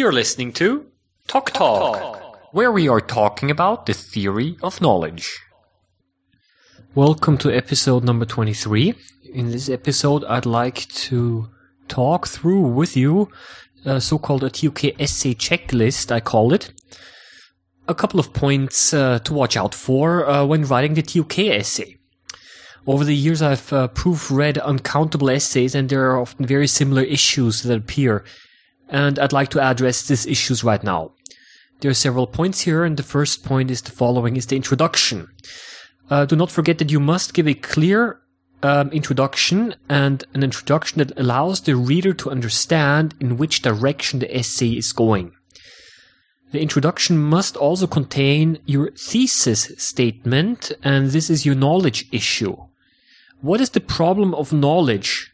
You're listening to TOK Talk, where we are talking about the theory of knowledge. Welcome to episode number 23. In this episode, I'd like to talk through with you a so-called a TOK essay checklist, I call it. A couple of points uh, to watch out for uh, when writing the TOK essay. Over the years, I've uh, proofread uncountable essays, and there are often very similar issues that appear. And I'd like to address these issues right now. There are several points here, and the first point is the following: is the introduction. Uh, do not forget that you must give a clear um, introduction and an introduction that allows the reader to understand in which direction the essay is going. The introduction must also contain your thesis statement, and this is your knowledge issue. What is the problem of knowledge?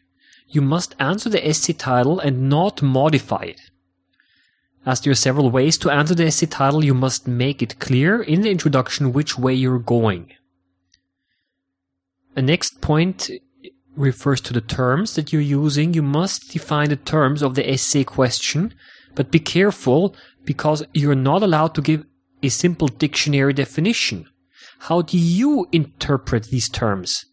You must answer the essay title and not modify it. As there are several ways to answer the essay title, you must make it clear in the introduction which way you're going. A next point refers to the terms that you're using. You must define the terms of the essay question, but be careful because you're not allowed to give a simple dictionary definition. How do you interpret these terms?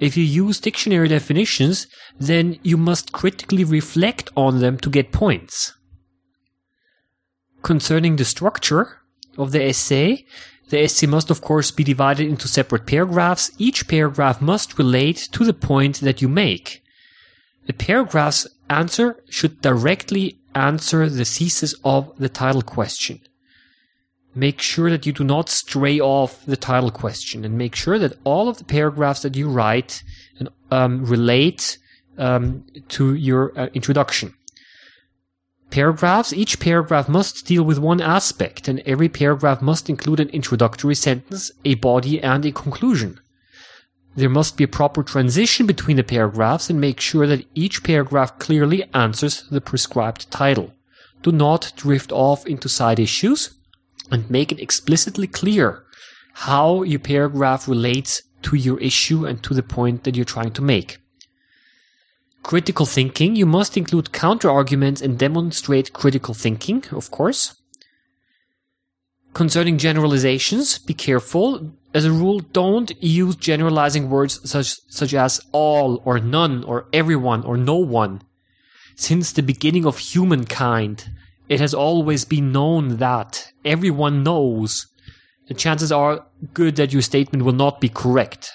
If you use dictionary definitions, then you must critically reflect on them to get points. Concerning the structure of the essay, the essay must of course be divided into separate paragraphs. Each paragraph must relate to the point that you make. The paragraph's answer should directly answer the thesis of the title question. Make sure that you do not stray off the title question and make sure that all of the paragraphs that you write um, relate um, to your uh, introduction paragraphs, each paragraph must deal with one aspect, and every paragraph must include an introductory sentence, a body, and a conclusion. There must be a proper transition between the paragraphs and make sure that each paragraph clearly answers the prescribed title. Do not drift off into side issues and make it explicitly clear how your paragraph relates to your issue and to the point that you're trying to make critical thinking, you must include counter arguments and demonstrate critical thinking, of course. Concerning generalizations, be careful. As a rule, don't use generalizing words such, such as all or none or everyone or no one. Since the beginning of humankind, it has always been known that everyone knows. The chances are good that your statement will not be correct.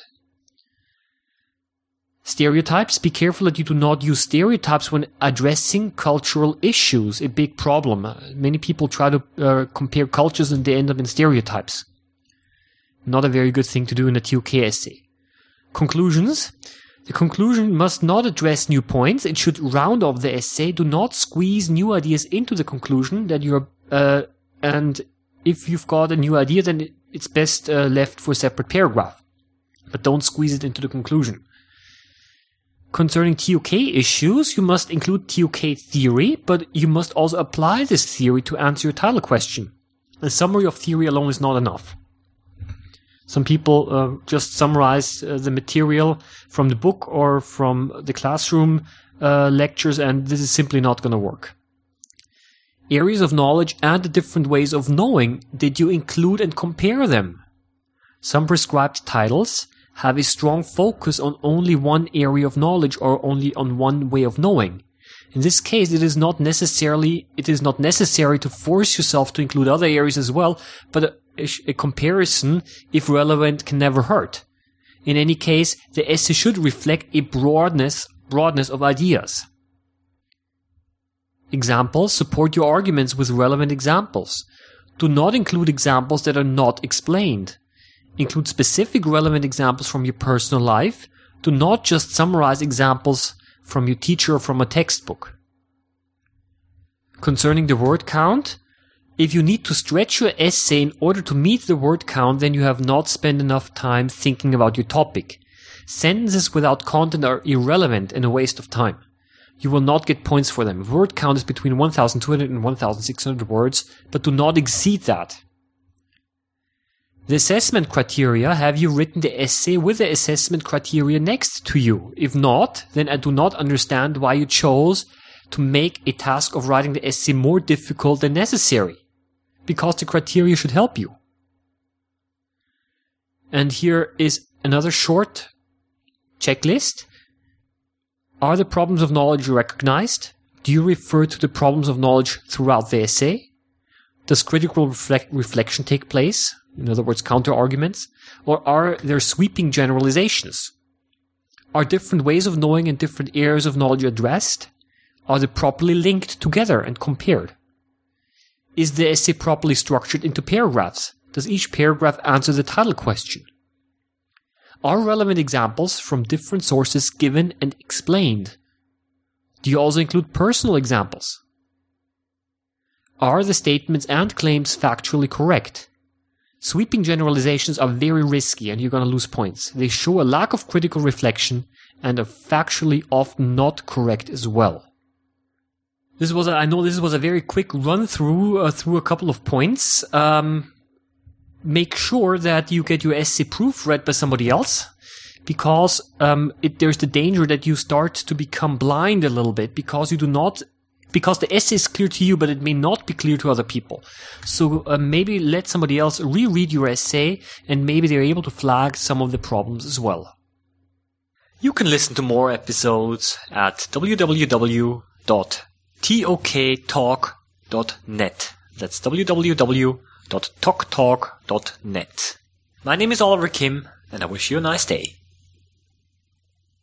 Stereotypes. Be careful that you do not use stereotypes when addressing cultural issues. A big problem. Many people try to uh, compare cultures and they end up in stereotypes. Not a very good thing to do in a TOK essay. Conclusions. The conclusion must not address new points. It should round off the essay. Do not squeeze new ideas into the conclusion that you're, uh, and if you've got a new idea, then it's best uh, left for a separate paragraph. But don't squeeze it into the conclusion. Concerning TOK issues, you must include TOK theory, but you must also apply this theory to answer your title question. A summary of theory alone is not enough. Some people uh, just summarize uh, the material from the book or from the classroom uh, lectures, and this is simply not going to work. Areas of knowledge and the different ways of knowing, did you include and compare them? Some prescribed titles have a strong focus on only one area of knowledge or only on one way of knowing. In this case, it is not necessarily, it is not necessary to force yourself to include other areas as well, but a, a comparison, if relevant, can never hurt. In any case, the essay should reflect a broadness, broadness of ideas. Examples support your arguments with relevant examples. Do not include examples that are not explained. Include specific relevant examples from your personal life. Do not just summarize examples from your teacher or from a textbook. Concerning the word count, if you need to stretch your essay in order to meet the word count, then you have not spent enough time thinking about your topic. Sentences without content are irrelevant and a waste of time. You will not get points for them. Word count is between 1200 and 1600 words, but do not exceed that. The assessment criteria, have you written the essay with the assessment criteria next to you? If not, then I do not understand why you chose to make a task of writing the essay more difficult than necessary, because the criteria should help you. And here is another short checklist. Are the problems of knowledge recognized? Do you refer to the problems of knowledge throughout the essay? Does critical reflect- reflection take place? In other words, counter arguments? Or are there sweeping generalizations? Are different ways of knowing and different areas of knowledge addressed? Are they properly linked together and compared? Is the essay properly structured into paragraphs? Does each paragraph answer the title question? Are relevant examples from different sources given and explained? Do you also include personal examples? Are the statements and claims factually correct? Sweeping generalizations are very risky and you're going to lose points. They show a lack of critical reflection and are factually often not correct as well. This was, a, I know this was a very quick run through, uh, through a couple of points. Um, make sure that you get your essay proof read by somebody else because um, it, there's the danger that you start to become blind a little bit because you do not because the essay is clear to you but it may not be clear to other people so uh, maybe let somebody else reread your essay and maybe they're able to flag some of the problems as well you can listen to more episodes at www.toktalk.net that's www www.toktalk.net. My name is Oliver Kim, and I wish you a nice day.